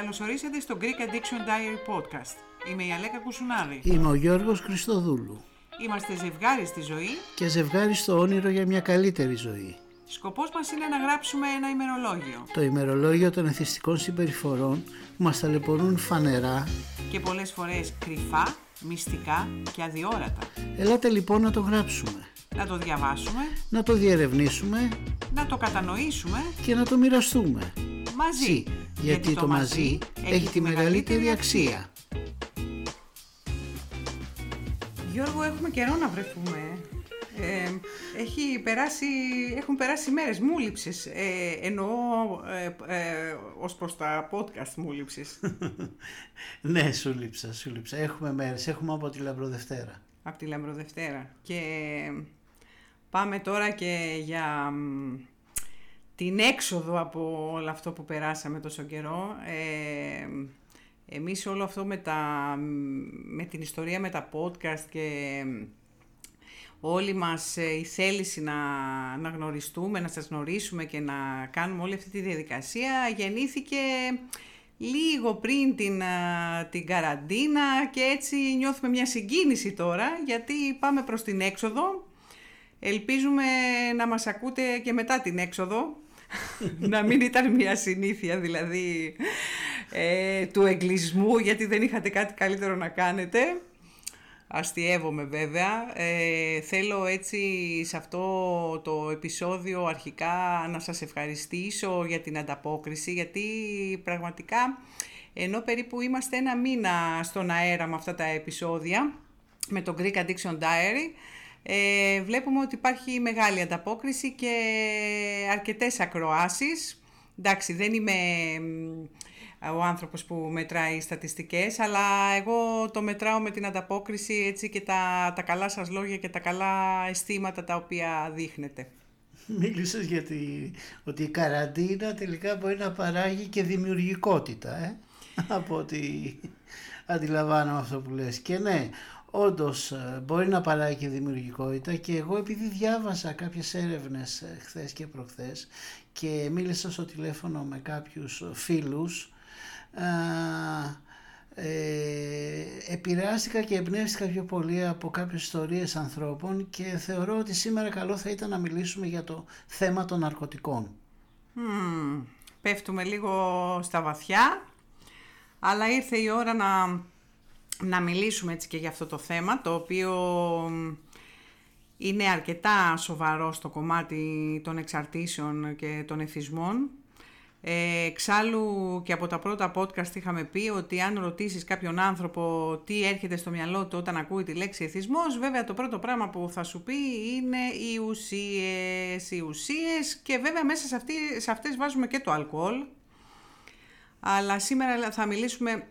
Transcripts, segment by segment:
Καλωσορίσατε στο Greek Addiction Diary Podcast. Είμαι η Αλέκα Κουσουνάρη. Είμαι ο Γιώργος Χριστοδούλου. Είμαστε ζευγάρι στη ζωή. Και ζευγάρι στο όνειρο για μια καλύτερη ζωή. Σκοπός μας είναι να γράψουμε ένα ημερολόγιο. Το ημερολόγιο των εθιστικών συμπεριφορών που μας ταλαιπωρούν φανερά και πολλές φορές κρυφά, μυστικά και αδιόρατα. Ελάτε λοιπόν να το γράψουμε. Να το διαβάσουμε. Να το διερευνήσουμε. Να το κατανοήσουμε. Και να το μοιραστούμε. Μαζί. Γιατί, το, μαζί έχει τη μεγαλύτερη αξία. Γιώργο, έχουμε καιρό να βρεθούμε. Ε, έχει περάσει, έχουν περάσει μέρες, μου λείψεις. Ε, εννοώ ε, ε, ως προς τα podcast μου λείψεις. ναι, σου λείψα, σου λείψα. Έχουμε μέρες, έχουμε από τη Λαμπροδευτέρα. Από τη Λαμπροδευτέρα. Και πάμε τώρα και για την έξοδο από όλο αυτό που περάσαμε τόσο καιρό. Ε, εμείς όλο αυτό με, τα, με την ιστορία με τα podcast και όλη μας ε, η θέληση να, να γνωριστούμε, να σας γνωρίσουμε και να κάνουμε όλη αυτή τη διαδικασία γεννήθηκε λίγο πριν την, την καραντίνα και έτσι νιώθουμε μια συγκίνηση τώρα γιατί πάμε προς την έξοδο. Ελπίζουμε να μας ακούτε και μετά την έξοδο να μην ήταν μια συνήθεια δηλαδή ε, του εγκλισμού γιατί δεν είχατε κάτι καλύτερο να κάνετε. Αστειεύομαι βέβαια. Ε, θέλω έτσι σε αυτό το επεισόδιο αρχικά να σας ευχαριστήσω για την ανταπόκριση γιατί πραγματικά ενώ περίπου είμαστε ένα μήνα στον αέρα με αυτά τα επεισόδια με το Greek Addiction Diary ε, βλέπουμε ότι υπάρχει μεγάλη ανταπόκριση και αρκετές ακροάσεις. Εντάξει, δεν είμαι ο άνθρωπος που μετράει στατιστικές, αλλά εγώ το μετράω με την ανταπόκριση έτσι και τα, τα καλά σας λόγια και τα καλά αισθήματα τα οποία δείχνετε. Μίλησες για ότι η καραντίνα τελικά μπορεί να παράγει και δημιουργικότητα, ε; από ό,τι αντιλαμβάνομαι αυτό που λες. Και ναι, Όντως ε, μπορεί να παράγει και δημιουργικότητα και εγώ επειδή διάβασα κάποιες έρευνες ε, χθες και προχθές και μίλησα στο τηλέφωνο με κάποιους φίλους ε, επηρεάστηκα και εμπνεύστηκα πιο πολύ από κάποιες ιστορίες ανθρώπων και θεωρώ ότι σήμερα καλό θα ήταν να μιλήσουμε για το θέμα των ναρκωτικών. πέφτουμε λίγο στα βαθιά, αλλά ήρθε η ώρα να να μιλήσουμε έτσι και για αυτό το θέμα, το οποίο είναι αρκετά σοβαρό στο κομμάτι των εξαρτήσεων και των εθισμών. Ε, εξάλλου και από τα πρώτα podcast είχαμε πει ότι αν ρωτήσεις κάποιον άνθρωπο τι έρχεται στο μυαλό του όταν ακούει τη λέξη εθισμός, βέβαια το πρώτο πράγμα που θα σου πει είναι οι ουσίες, οι ουσίες και βέβαια μέσα σε, αυτή, σε αυτές βάζουμε και το αλκοόλ. Αλλά σήμερα θα μιλήσουμε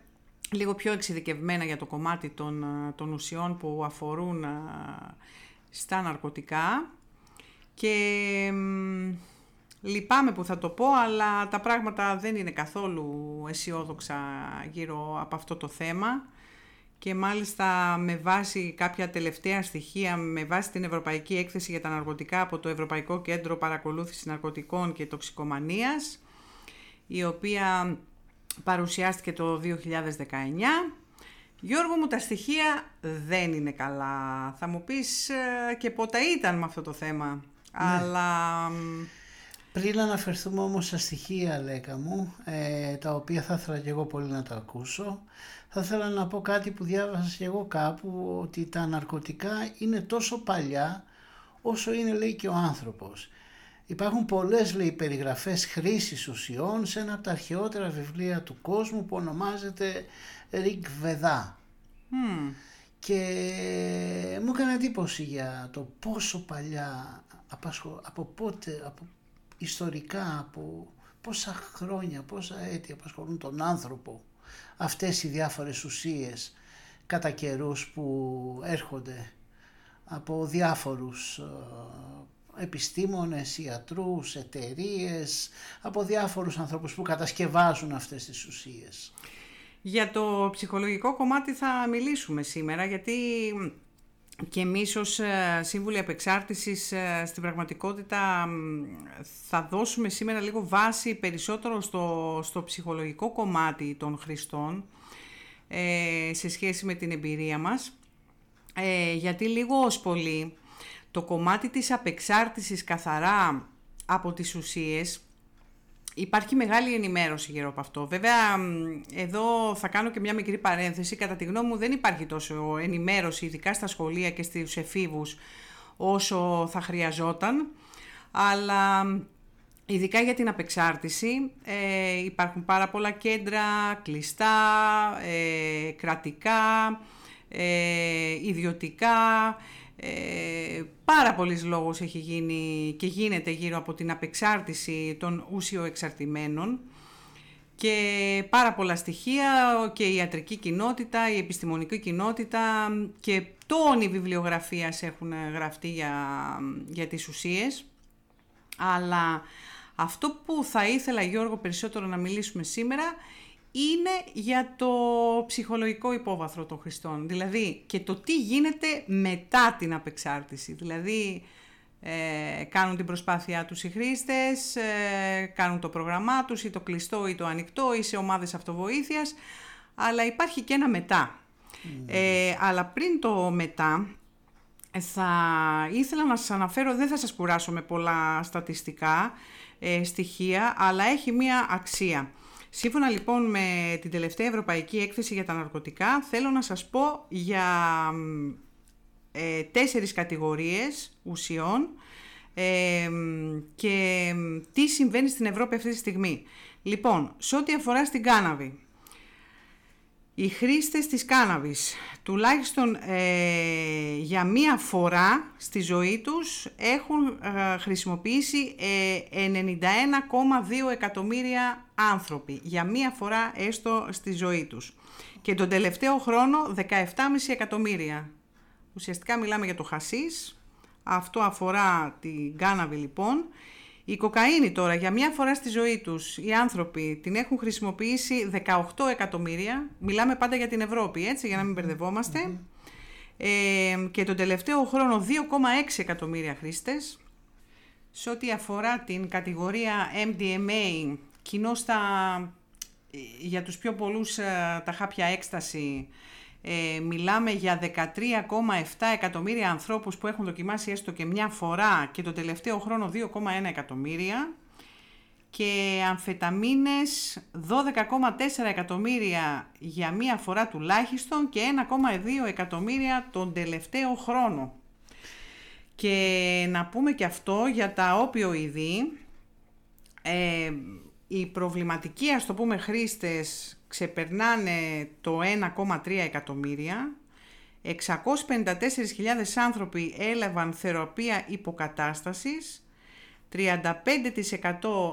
λίγο πιο εξειδικευμένα για το κομμάτι των, ε, των ουσιών που αφορούν ε, στα ναρκωτικά. Και λυπάμαι που θα το πω αλλά τα πράγματα δεν είναι καθόλου αισιόδοξα γύρω από αυτό το θέμα. Και μάλιστα με βάση κάποια τελευταία στοιχεία, με βάση την Ευρωπαϊκή Έκθεση για τα Ναρκωτικά από το Ευρωπαϊκό Κέντρο Παρακολούθησης Ναρκωτικών και Τοξικομανίας η οποία παρουσιάστηκε το 2019. Γιώργο μου τα στοιχεία δεν είναι καλά. Θα μου πεις ε, και πότε ήταν με αυτό το θέμα. Ναι. Αλλά... Πριν αναφερθούμε όμως στα στοιχεία Λέκα μου, ε, τα οποία θα ήθελα και εγώ πολύ να τα ακούσω, θα ήθελα να πω κάτι που διάβασα και εγώ κάπου, ότι τα ναρκωτικά είναι τόσο παλιά όσο είναι λέει και ο άνθρωπος. Υπάρχουν πολλές λέει περιγραφές χρήσης ουσιών σε ένα από τα αρχαιότερα βιβλία του κόσμου που ονομάζεται Ριγκ Βεδά. Και μου έκανε εντύπωση για το πόσο παλιά, από πότε, από ιστορικά, από πόσα χρόνια, πόσα έτη απασχολούν τον άνθρωπο αυτές οι διάφορες ουσίες κατά καιρούς που έρχονται από διάφορους ε, επιστήμονες, ιατρούς, εταιρείες, από διάφορους ανθρώπους που κατασκευάζουν αυτές τις ουσίες. Για το ψυχολογικό κομμάτι θα μιλήσουμε σήμερα γιατί και εμείς ως ε, Σύμβουλοι Απεξάρτησης ε, στην πραγματικότητα θα δώσουμε σήμερα λίγο βάση περισσότερο στο, στο ψυχολογικό κομμάτι των χρηστών ε, σε σχέση με την εμπειρία μας. γιατί λίγο ως πολύ το κομμάτι της απεξάρτησης καθαρά από τις ουσίες Υπάρχει μεγάλη ενημέρωση γύρω από αυτό. Βέβαια, εδώ θα κάνω και μια μικρή παρένθεση. Κατά τη γνώμη μου δεν υπάρχει τόσο ενημέρωση, ειδικά στα σχολεία και στους εφήβους, όσο θα χρειαζόταν. Αλλά ειδικά για την απεξάρτηση ε, υπάρχουν πάρα πολλά κέντρα, κλειστά, ε, κρατικά, ε, ιδιωτικά, ε, πάρα πολλής λόγος έχει γίνει και γίνεται γύρω από την απεξάρτηση των ουσιοεξαρτημένων και πάρα πολλά στοιχεία και η ιατρική κοινότητα, η επιστημονική κοινότητα και τόνοι βιβλιογραφίας έχουν γραφτεί για, για τις ουσίες. Αλλά αυτό που θα ήθελα Γιώργο περισσότερο να μιλήσουμε σήμερα είναι για το ψυχολογικό υπόβαθρο των χρηστών. Δηλαδή και το τι γίνεται μετά την απεξάρτηση. Δηλαδή ε, κάνουν την προσπάθειά τους οι χρήστες, ε, κάνουν το πρόγραμμά τους ή το κλειστό ή το ανοιχτό ή σε ομάδες αυτοβοήθειας, αλλά υπάρχει και ένα μετά. Ε, αλλά πριν το μετά, θα ήθελα να σας αναφέρω, δεν θα σας κουράσω με πολλά στατιστικά στοιχεία, αλλά έχει μία αξία. Σύμφωνα λοιπόν με την τελευταία Ευρωπαϊκή Έκθεση για τα Ναρκωτικά, θέλω να σας πω για ε, τέσσερις κατηγορίες ουσιών ε, και τι συμβαίνει στην Ευρώπη αυτή τη στιγμή. Λοιπόν, σε ό,τι αφορά στην κάναβη, οι χρήστες της κάναβης τουλάχιστον ε, για μία φορά στη ζωή τους έχουν ε, χρησιμοποιήσει 91,2 ε, εκατομμύρια άνθρωποι. Για μία φορά έστω στη ζωή τους. Και τον τελευταίο χρόνο 17,5 εκατομμύρια. Ουσιαστικά μιλάμε για το χασίς. Αυτό αφορά την κάναβη λοιπόν. Η κοκαίνη τώρα για μια φορά στη ζωή τους οι άνθρωποι την έχουν χρησιμοποιήσει 18 εκατομμύρια. Μιλάμε πάντα για την Ευρώπη έτσι για να μην μπερδευόμαστε. Ε, και τον τελευταίο χρόνο 2,6 εκατομμύρια χρήστες. Σε ό,τι αφορά την κατηγορία MDMA, κοινώς για τους πιο πολλούς ε, τα χάπια έκσταση ε, μιλάμε για 13,7 εκατομμύρια ανθρώπους που έχουν δοκιμάσει έστω και μια φορά και το τελευταίο χρόνο 2,1 εκατομμύρια και αμφεταμίνες 12,4 εκατομμύρια για μία φορά τουλάχιστον και 1,2 εκατομμύρια τον τελευταίο χρόνο. Και να πούμε και αυτό για τα όπιοειδή, ε, οι προβληματικοί ας το πούμε χρήστες ξεπερνάνε το 1,3 εκατομμύρια. 654.000 άνθρωποι έλαβαν θεραπεία υποκατάστασης. 35%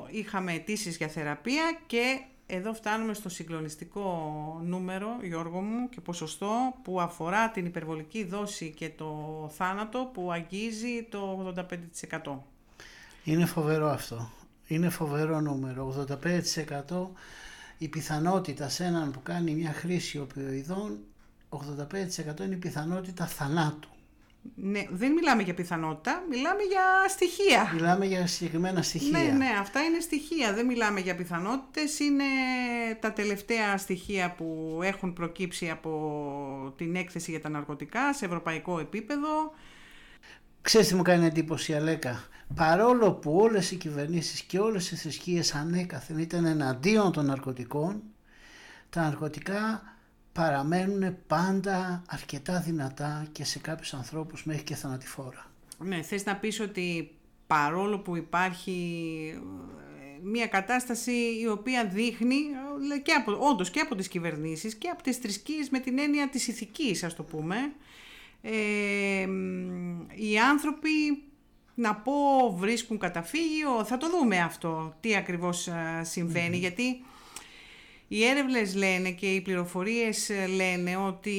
είχαμε αιτήσεις για θεραπεία και εδώ φτάνουμε στο συγκλονιστικό νούμερο, Γιώργο μου, και ποσοστό που αφορά την υπερβολική δόση και το θάνατο που αγγίζει το 85%. Είναι φοβερό αυτό. Είναι φοβερό νούμερο. 85% η πιθανότητα σε έναν που κάνει μια χρήση οπιοειδών 85% είναι η πιθανότητα θανάτου. Ναι, δεν μιλάμε για πιθανότητα, μιλάμε για στοιχεία. Μιλάμε για συγκεκριμένα στοιχεία. Ναι, ναι, αυτά είναι στοιχεία. Δεν μιλάμε για πιθανότητες, είναι τα τελευταία στοιχεία που έχουν προκύψει από την έκθεση για τα ναρκωτικά σε ευρωπαϊκό επίπεδο. Ξέρεις τι μου κάνει εντύπωση Αλέκα, παρόλο που όλες οι κυβερνήσεις και όλες οι θρησκείες ανέκαθεν ήταν εναντίον των ναρκωτικών, τα ναρκωτικά παραμένουν πάντα αρκετά δυνατά και σε κάποιους ανθρώπους μέχρι και θανατηφόρα. Ναι, θες να πεις ότι παρόλο που υπάρχει ε, μια κατάσταση η οποία δείχνει ε, και από, όντως και από τις κυβερνήσεις και από τις θρησκείες με την έννοια της ηθικής ας το πούμε ε, οι άνθρωποι να πω βρίσκουν καταφύγιο, θα το δούμε αυτό, τι ακριβώς συμβαινει γιατί οι έρευνες λένε και οι πληροφορίες ε, λένε ότι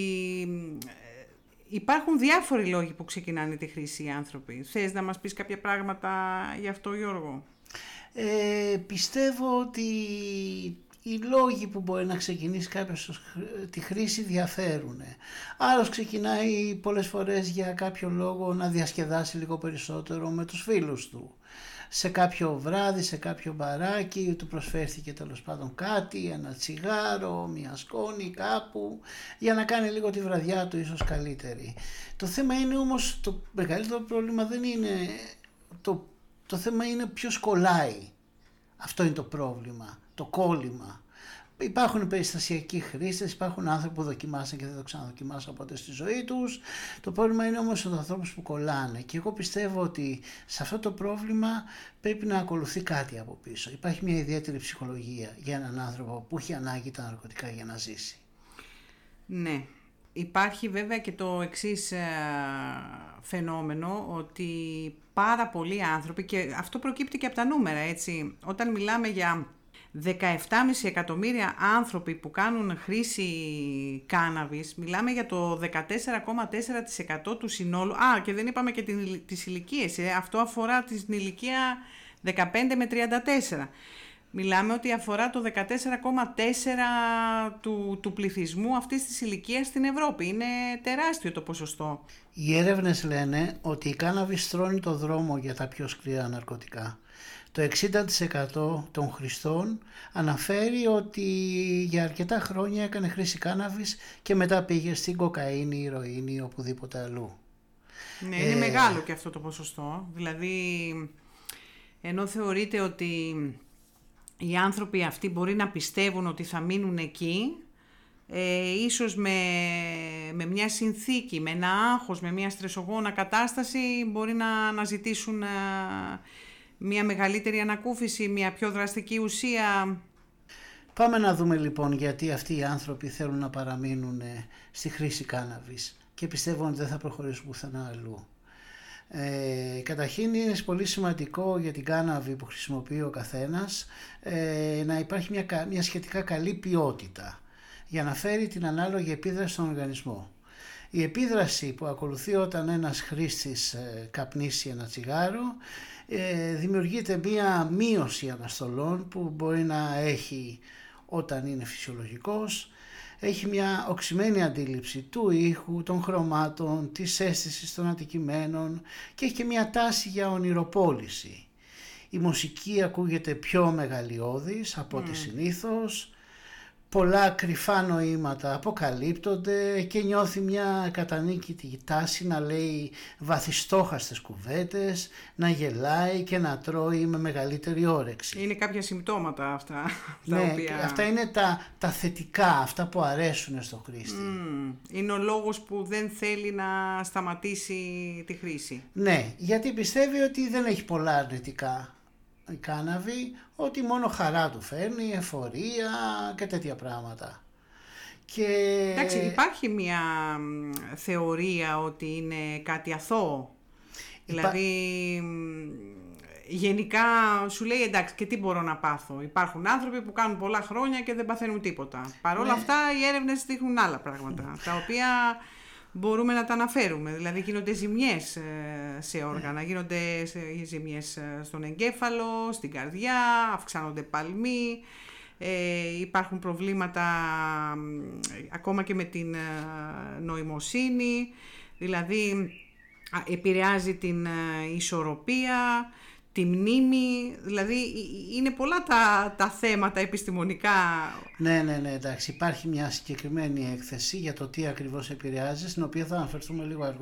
ε, υπάρχουν διάφοροι λόγοι που ξεκινάνε τη χρήση οι άνθρωποι. Θες να μας πεις κάποια πράγματα γι' αυτό Γιώργο; Ε, πιστεύω ότι οι λόγοι που μπορεί να ξεκινήσει κάποιος τη χρήση διαφέρουν. Άλλος ξεκινάει πολλές φορές για κάποιο λόγο να διασκεδάσει λίγο περισσότερο με τους φίλους του. Σε κάποιο βράδυ, σε κάποιο μπαράκι, του προσφέρθηκε τέλος πάντων κάτι, ένα τσιγάρο, μια σκόνη κάπου, για να κάνει λίγο τη βραδιά του ίσως καλύτερη. Το θέμα είναι όμως, το μεγαλύτερο πρόβλημα δεν είναι, το, το θέμα είναι ποιος κολλάει. Αυτό είναι το πρόβλημα το κόλλημα. Υπάρχουν περιστασιακοί χρήστες, υπάρχουν άνθρωποι που δοκιμάσαν και δεν το ξαναδοκιμάσαν ποτέ στη ζωή τους. Το πρόβλημα είναι όμως τους ανθρώπους που κολλάνε και εγώ πιστεύω ότι σε αυτό το πρόβλημα πρέπει να ακολουθεί κάτι από πίσω. Υπάρχει μια ιδιαίτερη ψυχολογία για έναν άνθρωπο που έχει ανάγκη τα ναρκωτικά για να ζήσει. Ναι. Υπάρχει βέβαια και το εξής ε, φαινόμενο ότι πάρα πολλοί άνθρωποι και αυτό προκύπτει και από τα νούμερα έτσι. Όταν μιλάμε για 17,5 εκατομμύρια άνθρωποι που κάνουν χρήση κάναβης, μιλάμε για το 14,4% του συνόλου. Α, και δεν είπαμε και τις ηλικίες. Ε. αυτό αφορά την ηλικία 15 με 34. Μιλάμε ότι αφορά το 14,4% του, του πληθυσμού αυτής της ηλικίας στην Ευρώπη. Είναι τεράστιο το ποσοστό. Οι έρευνες λένε ότι η κάναβη στρώνει το δρόμο για τα πιο σκληρά ναρκωτικά. Το 60% των χρηστών αναφέρει ότι για αρκετά χρόνια έκανε χρήση κάναβης και μετά πήγε στην κοκαίνη, ηρωίνη ή οπουδήποτε αλλού. Ναι, είναι ε, μεγάλο και αυτό το ποσοστό. Δηλαδή, ενώ θεωρείται ότι οι άνθρωποι αυτοί μπορεί να πιστεύουν ότι θα μείνουν εκεί, ε, ίσως με, με μια συνθήκη, με ένα άγχος, με μια στρεσογόνα κατάσταση μπορεί να αναζητήσουν ε, μια μεγαλύτερη ανακούφιση, μια πιο δραστική ουσία. Πάμε να δούμε λοιπόν γιατί αυτοί οι άνθρωποι θέλουν να παραμείνουν ε, στη χρήση κάναβης και πιστεύω ότι δεν θα προχωρήσουν πουθενά αλλού. Ε, καταρχήν είναι πολύ σημαντικό για την κάναβη που χρησιμοποιεί ο καθένας ε, να υπάρχει μια, μια σχετικά καλή ποιότητα για να φέρει την ανάλογη επίδραση στον οργανισμό. Η επίδραση που ακολουθεί όταν ένας χρήστης ε, καπνίσει ένα τσιγάρο ε, δημιουργείται μία μείωση αναστολών που μπορεί να έχει όταν είναι φυσιολογικός έχει μια οξυμένη αντίληψη του ήχου, των χρωμάτων, της αίσθησης των αντικειμένων και έχει και μια τάση για ονειροπόληση. Η μουσική ακούγεται πιο μεγαλειώδης από ό,τι mm. συνήθως, πολλά κρυφά νοήματα αποκαλύπτονται και νιώθει μια κατανίκητη τάση να λέει βαθιστόχαστες κουβέντες, να γελάει και να τρώει με μεγαλύτερη όρεξη. Είναι κάποια συμπτώματα αυτά. Τα ναι, οποία... αυτά είναι τα, τα θετικά, αυτά που αρέσουν στο χρήστη. Είναι ο λόγος που δεν θέλει να σταματήσει τη χρήση. Ναι, γιατί πιστεύει ότι δεν έχει πολλά αρνητικά η κάναβη ότι μόνο χαρά του φέρνει, εφορία και τέτοια πράγματα. Και... Εντάξει, υπάρχει μια θεωρία ότι είναι κάτι αθώο. Δηλαδή, γενικά σου λέει εντάξει και τι μπορώ να πάθω. Υπάρχουν άνθρωποι που κάνουν πολλά χρόνια και δεν παθαίνουν τίποτα. Παρ' όλα ναι. αυτά οι έρευνες δείχνουν άλλα πράγματα, τα οποία μπορούμε να τα αναφέρουμε. Δηλαδή γίνονται ζημιές ε, σε όργανα, γίνονται ζημιές ε, στον εγκέφαλο, στην καρδιά, αυξάνονται παλμοί, ε, υπάρχουν προβλήματα ακόμα και με την νοημοσύνη, δηλαδή επηρεάζει την ισορροπία, τη μνήμη, δηλαδή είναι πολλά τα, τα θέματα επιστημονικά. Ναι, ναι, ναι, εντάξει. Υπάρχει μια συγκεκριμένη έκθεση για το τι ακριβώς επηρεάζει, στην οποία θα αναφερθούμε λίγο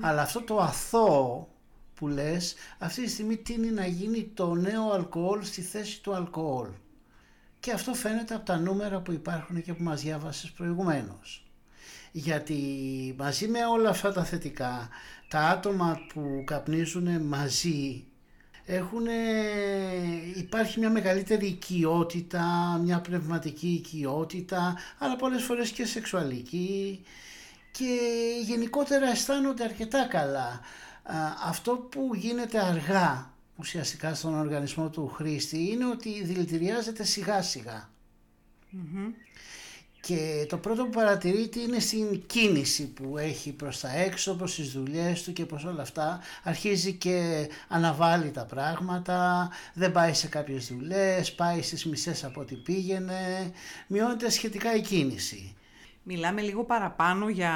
αλλά αυτό το αθώο που λες, αυτή τη στιγμή τίνει να γίνει το νέο αλκοόλ στη θέση του αλκοόλ. Και αυτό φαίνεται από τα νούμερα που υπάρχουν και που μας διάβασες προηγουμένως. Γιατί μαζί με όλα αυτά τα θετικά, τα άτομα που καπνίζουν μαζί έχουν, υπάρχει μια μεγαλύτερη οικειότητα, μια πνευματική οικειότητα, αλλά πολλές φορές και σεξουαλική και γενικότερα αισθάνονται αρκετά καλά. Αυτό που γίνεται αργά ουσιαστικά στον οργανισμό του χρήστη είναι ότι δηλητηριάζεται σιγά Και το πρώτο που παρατηρείται είναι στην κίνηση που έχει προς τα έξω, προς τις δουλειές του και προς όλα αυτά. Αρχίζει και αναβάλει τα πράγματα, δεν πάει σε κάποιες δουλειές, πάει στις μισές από ό,τι πήγαινε, μειώνεται σχετικά η κίνηση. Μιλάμε λίγο παραπάνω για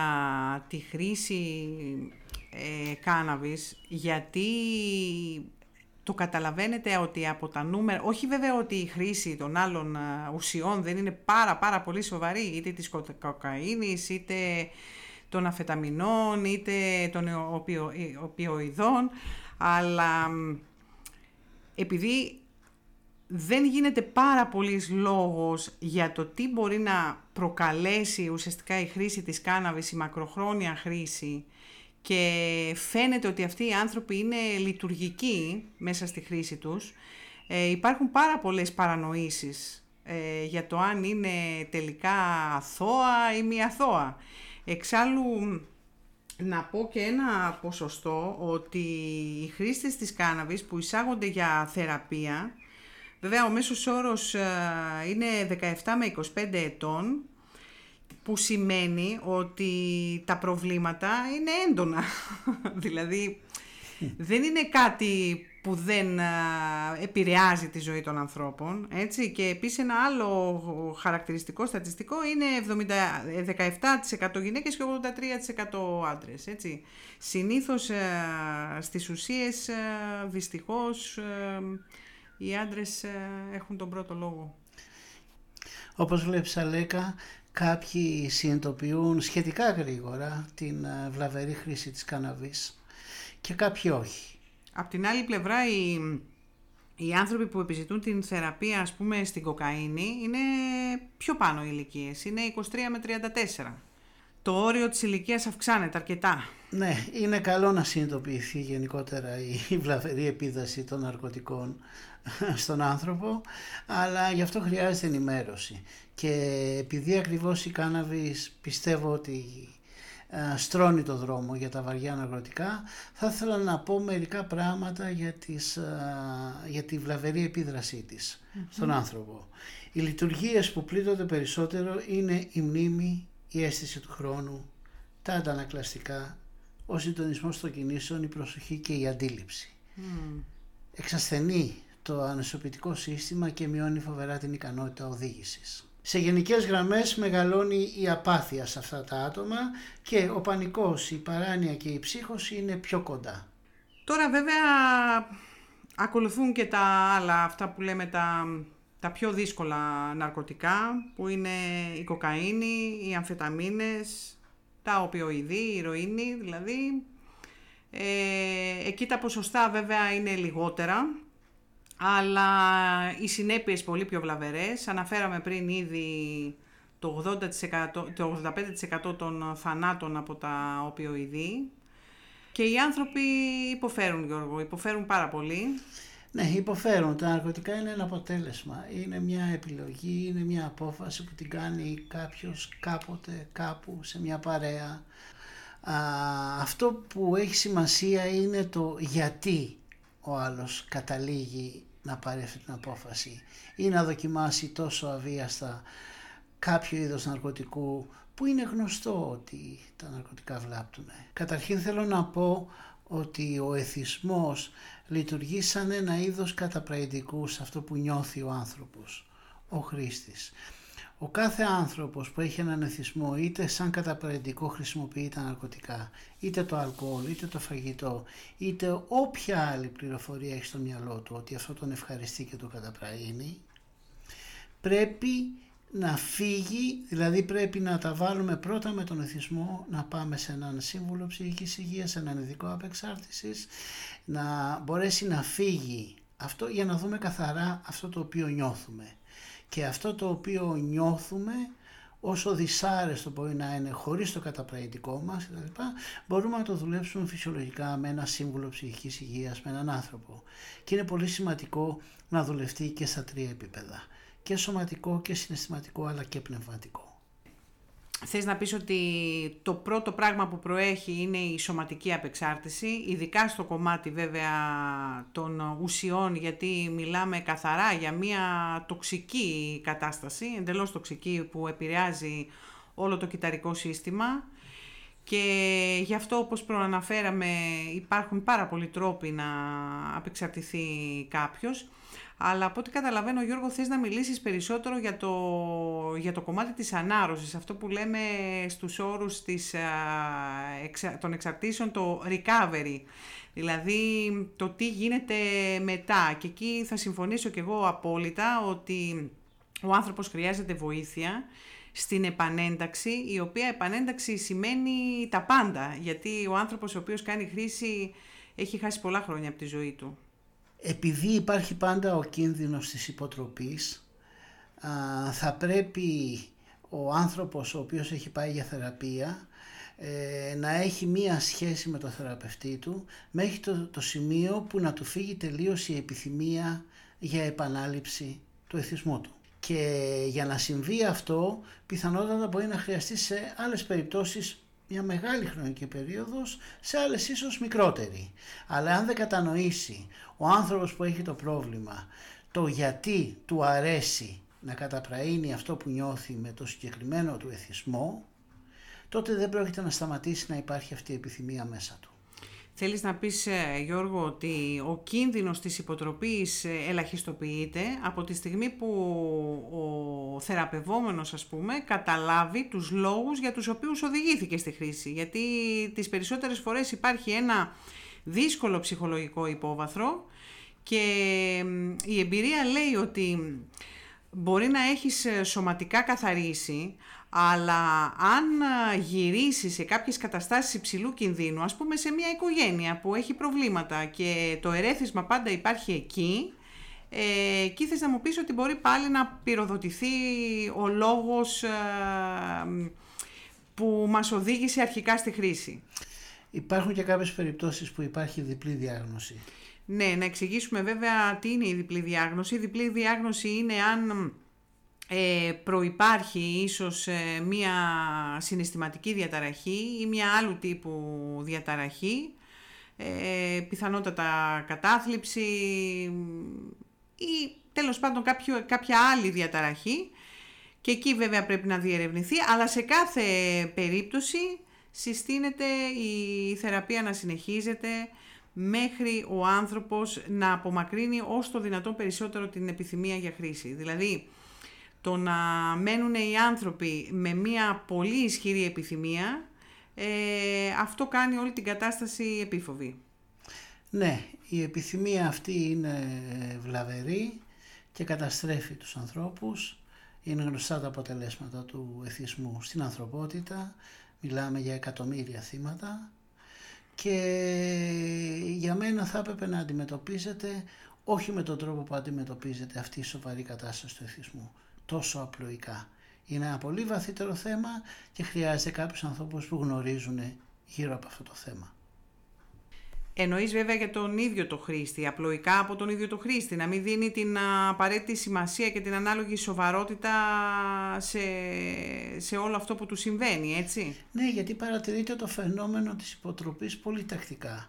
τη χρήση ε, κάναβης, γιατί το καταλαβαίνετε ότι από τα νούμερα, όχι βέβαια ότι η χρήση των άλλων ε, ουσιών δεν είναι πάρα πάρα πολύ σοβαρή, είτε της κοκαίνης, είτε των αφεταμινών, είτε των οποιο, οπιοειδών, αλλά επειδή δεν γίνεται πάρα πολύς λόγος για το τι μπορεί να προκαλέσει ουσιαστικά η χρήση της κάναβης, η μακροχρόνια χρήση, και φαίνεται ότι αυτοί οι άνθρωποι είναι λειτουργικοί μέσα στη χρήση τους. Ε, υπάρχουν πάρα πολλές παρανοήσεις ε, για το αν είναι τελικά αθώα ή μη αθώα. Εξάλλου, να πω και ένα ποσοστό ότι οι χρήστες της κάναβης που εισάγονται για θεραπεία, βέβαια ο μέσος όρος ε, είναι 17 με 25 ετών, που σημαίνει ότι τα προβλήματα είναι έντονα. δηλαδή, δεν είναι κάτι που δεν επηρεάζει τη ζωή των ανθρώπων, έτσι. Και επίσης ένα άλλο χαρακτηριστικό στατιστικό είναι 70, 17% γυναίκες και 83% άντρες, έτσι. Συνήθως στις ουσίες, δυστυχώς, οι άντρες έχουν τον πρώτο λόγο. Όπως βλέπεις Αλέκα, Κάποιοι συνειδητοποιούν σχετικά γρήγορα την ε, βλαβερή χρήση της καναβής και κάποιοι όχι. Απ' την άλλη πλευρά οι, οι άνθρωποι που επιζητούν την θεραπεία ας πούμε στην κοκαίνη είναι πιο πάνω ηλικίες, είναι 23 με 34. Το όριο της ηλικίας αυξάνεται αρκετά. Ναι, είναι καλό να συνειδητοποιηθεί γενικότερα η βλαβερή επίδραση των ναρκωτικών στον άνθρωπο, αλλά γι' αυτό χρειάζεται ενημέρωση. Και επειδή ακριβώς η κάναβης πιστεύω ότι στρώνει το δρόμο για τα βαριά ναρκωτικά, θα ήθελα να πω μερικά πράγματα για, τις, για τη βλαβερή επίδρασή της στον άνθρωπο. Οι λειτουργίες που πλήττονται περισσότερο είναι η μνήμη, η αίσθηση του χρόνου, τα αντανακλαστικά, ο συντονισμός των κινήσεων, η προσοχή και η αντίληψη. Mm. Εξασθενεί το ανεσοποιητικό σύστημα και μειώνει φοβερά την ικανότητα οδήγησης. Σε γενικές γραμμές μεγαλώνει η απάθεια σε αυτά τα άτομα και ο πανικός, η παράνοια και η ψύχωση είναι πιο κοντά. Τώρα βέβαια ακολουθούν και τα άλλα, αυτά που λέμε τα, τα πιο δύσκολα ναρκωτικά, που είναι η κοκαίνη, οι αμφεταμίνες, τα οπιοειδή, η ηρωίνη δηλαδή. Ε, εκεί τα ποσοστά βέβαια είναι λιγότερα, αλλά οι συνέπειες πολύ πιο βλαβερές. Αναφέραμε πριν ήδη το, 80%, το 85% των θανάτων από τα οπιοειδή και οι άνθρωποι υποφέρουν Γιώργο, υποφέρουν πάρα πολύ. Ναι, υποφέρουν. Τα ναρκωτικά είναι ένα αποτέλεσμα. Είναι μια επιλογή, είναι μια απόφαση που την κάνει κάποιος κάποτε, κάπου, σε μια παρέα. Α, αυτό που έχει σημασία είναι το γιατί ο άλλος καταλήγει να πάρει αυτή την απόφαση ή να δοκιμάσει τόσο αβίαστα κάποιο είδος ναρκωτικού που είναι γνωστό ότι τα ναρκωτικά βλάπτουν. Καταρχήν θέλω να πω ότι ο εθισμός λειτουργεί σαν ένα είδος καταπραϊντικού σε αυτό που νιώθει ο άνθρωπος, ο χρήστης. Ο κάθε άνθρωπος που έχει έναν εθισμό είτε σαν καταπαρεντικό χρησιμοποιεί τα ναρκωτικά, είτε το αλκοόλ, είτε το φαγητό, είτε όποια άλλη πληροφορία έχει στο μυαλό του ότι αυτό τον ευχαριστεί και το καταπραίνει, πρέπει να φύγει, δηλαδή πρέπει να τα βάλουμε πρώτα με τον εθισμό, να πάμε σε έναν σύμβουλο ψυχικής υγείας, σε έναν ειδικό απεξάρτησης, να μπορέσει να φύγει αυτό για να δούμε καθαρά αυτό το οποίο νιώθουμε και αυτό το οποίο νιώθουμε όσο δυσάρεστο μπορεί να είναι χωρίς το καταπραγητικό μας κτλ. μπορούμε να το δουλέψουμε φυσιολογικά με ένα σύμβουλο ψυχικής υγείας, με έναν άνθρωπο. Και είναι πολύ σημαντικό να δουλευτεί και στα τρία επίπεδα. Και σωματικό και συναισθηματικό αλλά και πνευματικό. Θες να πεις ότι το πρώτο πράγμα που προέχει είναι η σωματική απεξάρτηση, ειδικά στο κομμάτι βέβαια των ουσιών, γιατί μιλάμε καθαρά για μια τοξική κατάσταση, εντελώς τοξική που επηρεάζει όλο το κυταρικό σύστημα και γι' αυτό όπως προαναφέραμε υπάρχουν πάρα πολλοί τρόποι να απεξαρτηθεί κάποιος. Αλλά από ό,τι καταλαβαίνω Γιώργο θες να μιλήσεις περισσότερο για το, για το κομμάτι της ανάρρωσης, αυτό που λέμε στους όρους της, των εξαρτήσεων το recovery. Δηλαδή το τι γίνεται μετά και εκεί θα συμφωνήσω και εγώ απόλυτα ότι ο άνθρωπος χρειάζεται βοήθεια στην επανένταξη, η οποία επανένταξη σημαίνει τα πάντα, γιατί ο άνθρωπος ο οποίος κάνει χρήση έχει χάσει πολλά χρόνια από τη ζωή του. Επειδή υπάρχει πάντα ο κίνδυνος της υποτροπής, θα πρέπει ο άνθρωπος ο οποίος έχει πάει για θεραπεία ε, να έχει μία σχέση με το θεραπευτή του μέχρι το, το σημείο που να του φύγει τελείως η επιθυμία για επανάληψη του εθισμού του. Και για να συμβεί αυτό πιθανότατα μπορεί να χρειαστεί σε άλλες περιπτώσεις μια μεγάλη χρονική περίοδος, σε άλλες ίσως μικρότερη. Αλλά αν δεν κατανοήσει ο άνθρωπος που έχει το πρόβλημα το γιατί του αρέσει να καταπραίνει αυτό που νιώθει με το συγκεκριμένο του εθισμό, τότε δεν πρόκειται να σταματήσει να υπάρχει αυτή η επιθυμία μέσα του. Θέλεις να πεις, ε, Γιώργο, ότι ο κίνδυνος της υποτροπής ε, ελαχιστοποιείται από τη στιγμή που ο θεραπευόμενος, ας πούμε, καταλάβει τους λόγους για τους οποίους οδηγήθηκε στη χρήση. Γιατί τις περισσότερες φορές υπάρχει ένα δύσκολο ψυχολογικό υπόβαθρο και η εμπειρία λέει ότι μπορεί να έχεις ε, σωματικά καθαρίσει, αλλά αν γυρίσεις σε κάποιες καταστάσεις υψηλού κινδύνου, ας πούμε σε μια οικογένεια που έχει προβλήματα και το ερέθισμα πάντα υπάρχει εκεί, ε, εκεί θες να μου πεις ότι μπορεί πάλι να πυροδοτηθεί ο λόγος ε, που μας οδήγησε αρχικά στη χρήση. Υπάρχουν και κάποιες περιπτώσεις που υπάρχει διπλή διάγνωση. Ναι, να εξηγήσουμε βέβαια τι είναι η διπλή διάγνωση. Η διπλή διάγνωση είναι αν ε, προϋπάρχει ίσως ε, μία συναισθηματική διαταραχή ή μία άλλου τύπου διαταραχή, ε, πιθανότατα κατάθλιψη ή τέλος πάντων κάποιο, κάποια άλλη διαταραχή και εκεί βέβαια πρέπει να διερευνηθεί, αλλά σε κάθε περίπτωση συστήνεται η θεραπεία να συνεχίζεται μέχρι ο άνθρωπος να απομακρύνει ως το δυνατόν περισσότερο την επιθυμία για χρήση. Δηλαδή, το να μένουν οι άνθρωποι με μια πολύ ισχυρή επιθυμία, ε, αυτό κάνει όλη την κατάσταση επίφοβη. Ναι, η επιθυμία αυτή είναι βλαβερή και καταστρέφει τους ανθρώπους. Είναι γνωστά τα αποτελέσματα του εθισμού στην ανθρωπότητα. Μιλάμε για εκατομμύρια θύματα. Και για μένα θα έπρεπε να αντιμετωπίζεται όχι με τον τρόπο που αντιμετωπίζεται αυτή η σοβαρή κατάσταση του εθισμού τόσο απλοϊκά. Είναι ένα πολύ βαθύτερο θέμα και χρειάζεται κάποιους ανθρώπους που γνωρίζουν γύρω από αυτό το θέμα. Εννοείς βέβαια για τον ίδιο το χρήστη, απλοϊκά από τον ίδιο το χρήστη, να μην δίνει την απαραίτητη σημασία και την ανάλογη σοβαρότητα σε, σε όλο αυτό που του συμβαίνει, έτσι; Ναι, γιατί παρατηρείται το φαινόμενο της υποτροπής πολύ τακτικά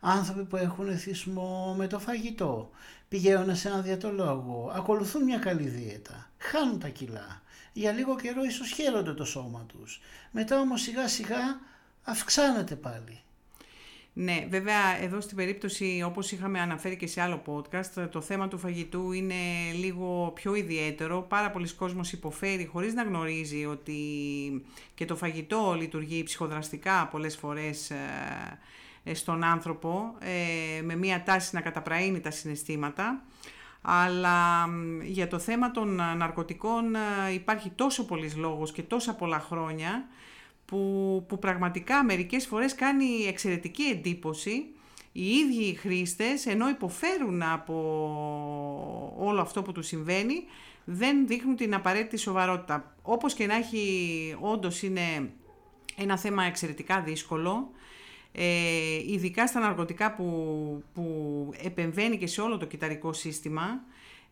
άνθρωποι που έχουν εθισμό με το φαγητό, πηγαίνουν σε έναν διατολόγο, ακολουθούν μια καλή δίαιτα, χάνουν τα κιλά. Για λίγο καιρό ίσως χαίρονται το σώμα τους. Μετά όμως σιγά σιγά αυξάνεται πάλι. Ναι, βέβαια εδώ στην περίπτωση όπως είχαμε αναφέρει και σε άλλο podcast το θέμα του φαγητού είναι λίγο πιο ιδιαίτερο. Πάρα πολλοί κόσμος υποφέρει χωρίς να γνωρίζει ότι και το φαγητό λειτουργεί ψυχοδραστικά πολλές φορές ε, ε, στον άνθρωπο ε, με μία τάση να καταπραίνει τα συναισθήματα αλλά για το θέμα των ναρκωτικών ε, υπάρχει τόσο πολλής λόγος και τόσα πολλά χρόνια που, που πραγματικά μερικές φορές κάνει εξαιρετική εντύπωση οι ίδιοι οι χρήστες ενώ υποφέρουν από όλο αυτό που τους συμβαίνει δεν δείχνουν την απαραίτητη σοβαρότητα. Όπως και να έχει όντως είναι ένα θέμα εξαιρετικά δύσκολο ε, ειδικά στα ναρκωτικά που, που επεμβαίνει και σε όλο το κυταρικό σύστημα.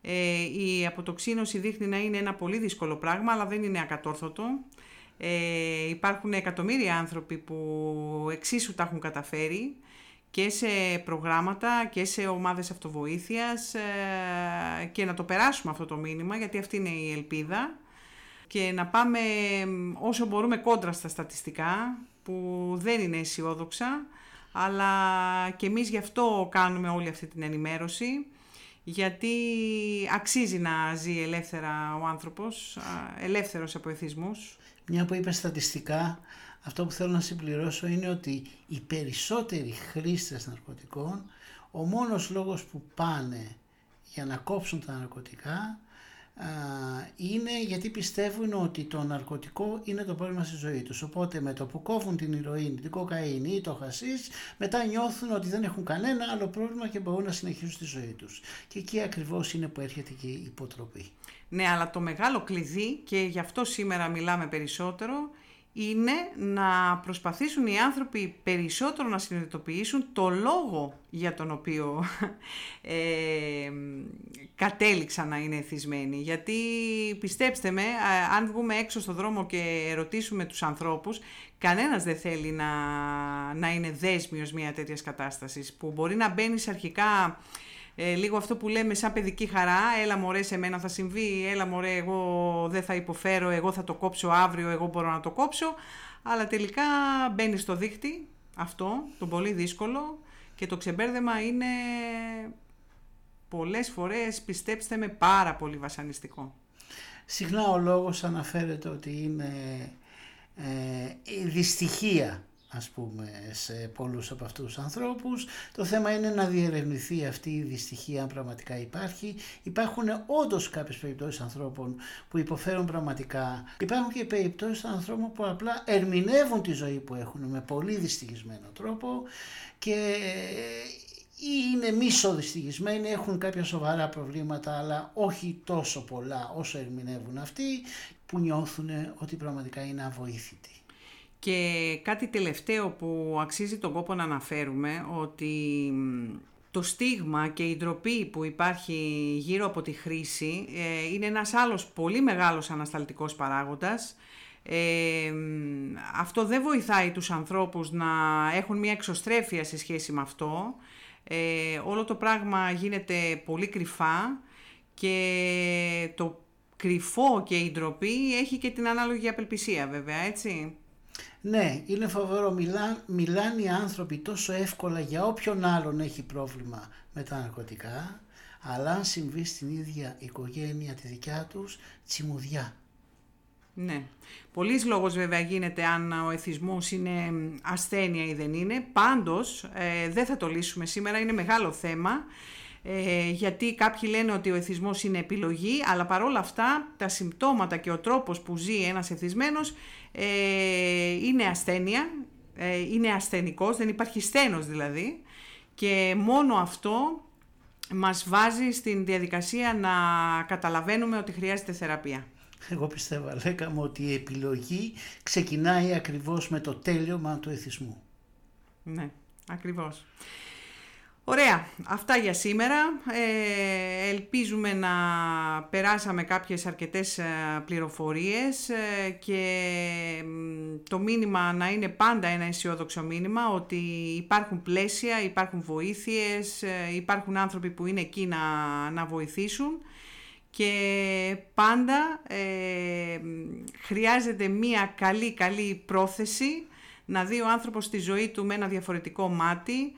Ε, η αποτοξίνωση δείχνει να είναι ένα πολύ δύσκολο πράγμα, αλλά δεν είναι ακατόρθωτο. Ε, υπάρχουν εκατομμύρια άνθρωποι που εξίσου τα έχουν καταφέρει και σε προγράμματα και σε ομάδες αυτοβοήθειας ε, και να το περάσουμε αυτό το μήνυμα γιατί αυτή είναι η ελπίδα και να πάμε όσο μπορούμε κόντρα στα στατιστικά που δεν είναι αισιόδοξα αλλά και εμείς γι' αυτό κάνουμε όλη αυτή την ενημέρωση γιατί αξίζει να ζει ελεύθερα ο άνθρωπος, ελεύθερος από εθισμούς. Μια που είπες στατιστικά, αυτό που θέλω να συμπληρώσω είναι ότι οι περισσότεροι χρήστες ναρκωτικών, ο μόνος λόγος που πάνε για να κόψουν τα ναρκωτικά είναι γιατί πιστεύουν ότι το ναρκωτικό είναι το πρόβλημα στη ζωή τους. Οπότε με το που κόβουν την ηρωίνη, την κοκαίνη ή το χασίς, μετά νιώθουν ότι δεν έχουν κανένα άλλο πρόβλημα και μπορούν να συνεχίσουν τη ζωή τους. Και εκεί ακριβώς είναι που έρχεται και η υποτροπή. Ναι, αλλά το μεγάλο κλειδί και γι' αυτό σήμερα μιλάμε περισσότερο είναι να προσπαθήσουν οι άνθρωποι περισσότερο να συνειδητοποιήσουν το λόγο για τον οποίο ε, κατέληξαν να είναι εθισμένοι. Γιατί πιστέψτε με, αν βγούμε έξω στο δρόμο και ρωτήσουμε τους ανθρώπους, κανένας δεν θέλει να, να είναι δέσμιος μια τέτοιας κατάστασης που μπορεί να μπαίνεις αρχικά ε, λίγο αυτό που λέμε σαν παιδική χαρά, έλα μωρέ σε μένα θα συμβεί, έλα μωρέ εγώ δεν θα υποφέρω, εγώ θα το κόψω αύριο, εγώ μπορώ να το κόψω, αλλά τελικά μπαίνει στο δίχτυ αυτό, το πολύ δύσκολο και το ξεμπέρδεμα είναι πολλές φορές, πιστέψτε με, πάρα πολύ βασανιστικό. Συχνά ο λόγος αναφέρεται ότι είναι ε, η δυστυχία ας πούμε σε πολλούς από αυτούς τους ανθρώπους. Το θέμα είναι να διερευνηθεί αυτή η δυστυχία αν πραγματικά υπάρχει. Υπάρχουν όντως κάποιες περιπτώσεις ανθρώπων που υποφέρουν πραγματικά. Υπάρχουν και περιπτώσεις ανθρώπων που απλά ερμηνεύουν τη ζωή που έχουν με πολύ δυστυχισμένο τρόπο και ή είναι μισοδυστυχισμένοι, έχουν κάποια σοβαρά προβλήματα αλλά όχι τόσο πολλά όσο ερμηνεύουν αυτοί που νιώθουν ότι πραγματικά είναι αβοήθητοι. Και κάτι τελευταίο που αξίζει τον κόπο να αναφέρουμε, ότι το στίγμα και η ντροπή που υπάρχει γύρω από τη χρήση ε, είναι ένας άλλος πολύ μεγάλος ανασταλτικός παράγοντας. Ε, αυτό δεν βοηθάει τους ανθρώπους να έχουν μια εξωστρέφεια σε σχέση με αυτό. Ε, όλο το πράγμα γίνεται πολύ κρυφά και το κρυφό και η ντροπή έχει και την ανάλογη απελπισία βέβαια, έτσι. Ναι, είναι φοβερό. Μιλά, μιλάνε οι άνθρωποι τόσο εύκολα για όποιον άλλον έχει πρόβλημα με τα ναρκωτικά, αλλά αν συμβεί στην ίδια οικογένεια τη δικιά τους, τσιμουδιά. Ναι. Πολλής λόγος βέβαια γίνεται αν ο εθισμός είναι ασθένεια ή δεν είναι. Πάντως, ε, δεν θα το λύσουμε σήμερα, είναι μεγάλο θέμα. Ε, γιατί κάποιοι λένε ότι ο εθισμός είναι επιλογή, αλλά παρόλα αυτά τα συμπτώματα και ο τρόπος που ζει ένας εθισμένος ε, είναι ασθένεια, ε, είναι ασθενικός, δεν υπάρχει στένος δηλαδή και μόνο αυτό μας βάζει στην διαδικασία να καταλαβαίνουμε ότι χρειάζεται θεραπεία. Εγώ πιστεύω, λέγαμε ότι η επιλογή ξεκινάει ακριβώς με το τέλειωμα του εθισμού. Ναι, ακριβώς. Ωραία, αυτά για σήμερα. Ε, ελπίζουμε να περάσαμε κάποιες αρκετές ε, πληροφορίες ε, και το μήνυμα να είναι πάντα ένα αισιόδοξο μήνυμα ότι υπάρχουν πλαίσια, υπάρχουν βοήθειες, υπάρχουν άνθρωποι που είναι εκεί να, να βοηθήσουν και πάντα χρειάζεται μία καλή καλή πρόθεση να δει ο άνθρωπος τη ζωή του με ένα διαφορετικό μάτι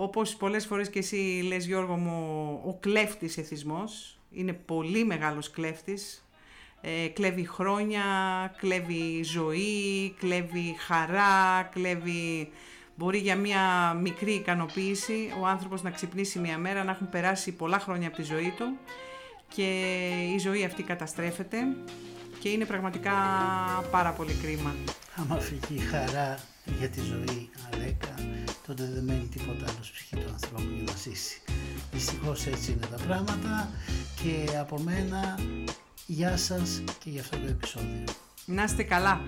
όπως πολλές φορές και εσύ λες Γιώργο μου, ο κλέφτης εθισμός, είναι πολύ μεγάλος κλέφτης, ε, κλέβει χρόνια, κλέβει ζωή, κλέβει χαρά, κλέβει... Μπορεί για μια μικρή ικανοποίηση ο άνθρωπος να ξυπνήσει μια μέρα, να έχουν περάσει πολλά χρόνια από τη ζωή του και η ζωή αυτή καταστρέφεται και είναι πραγματικά πάρα πολύ κρίμα. Άμα φύγει η χαρά για τη ζωή, Αλέκα, τότε δεν μένει τίποτα άλλο στη ψυχή του ανθρώπου για να ζήσει. Δυστυχώς έτσι είναι τα πράγματα και από μένα γεια σας και για αυτό το επεισόδιο. Να είστε καλά.